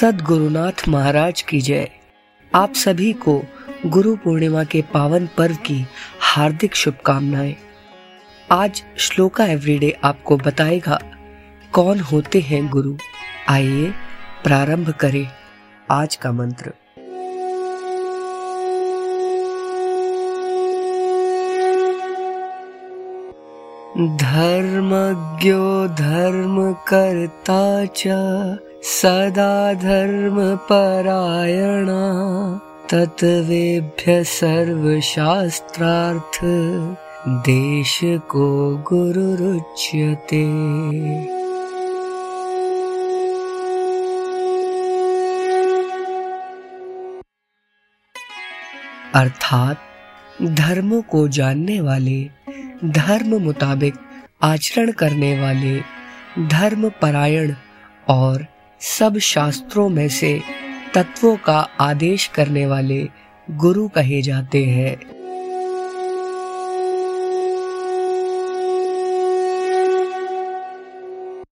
सदगुरुनाथ महाराज की जय। आप सभी को गुरु पूर्णिमा के पावन पर्व की हार्दिक शुभकामनाएँ। आज श्लोका एवरीडे आपको बताएगा, कौन होते हैं गुरु? आइए प्रारंभ करें आज का मंत्र। धर्मज्ञो धर्मकर्ता च सदा धर्म धर्मपरायणा तत्वेभ्य सर्वशास्त्रार्थ, देश को गुरुरुच्यते अर्थात धर्मों को जानने वाले, धर्म मुताबिक आचरण करने वाले, धर्म परायण और सब शास्त्रों में से तत्वों का आदेश करने वाले गुरु कहे जाते हैं।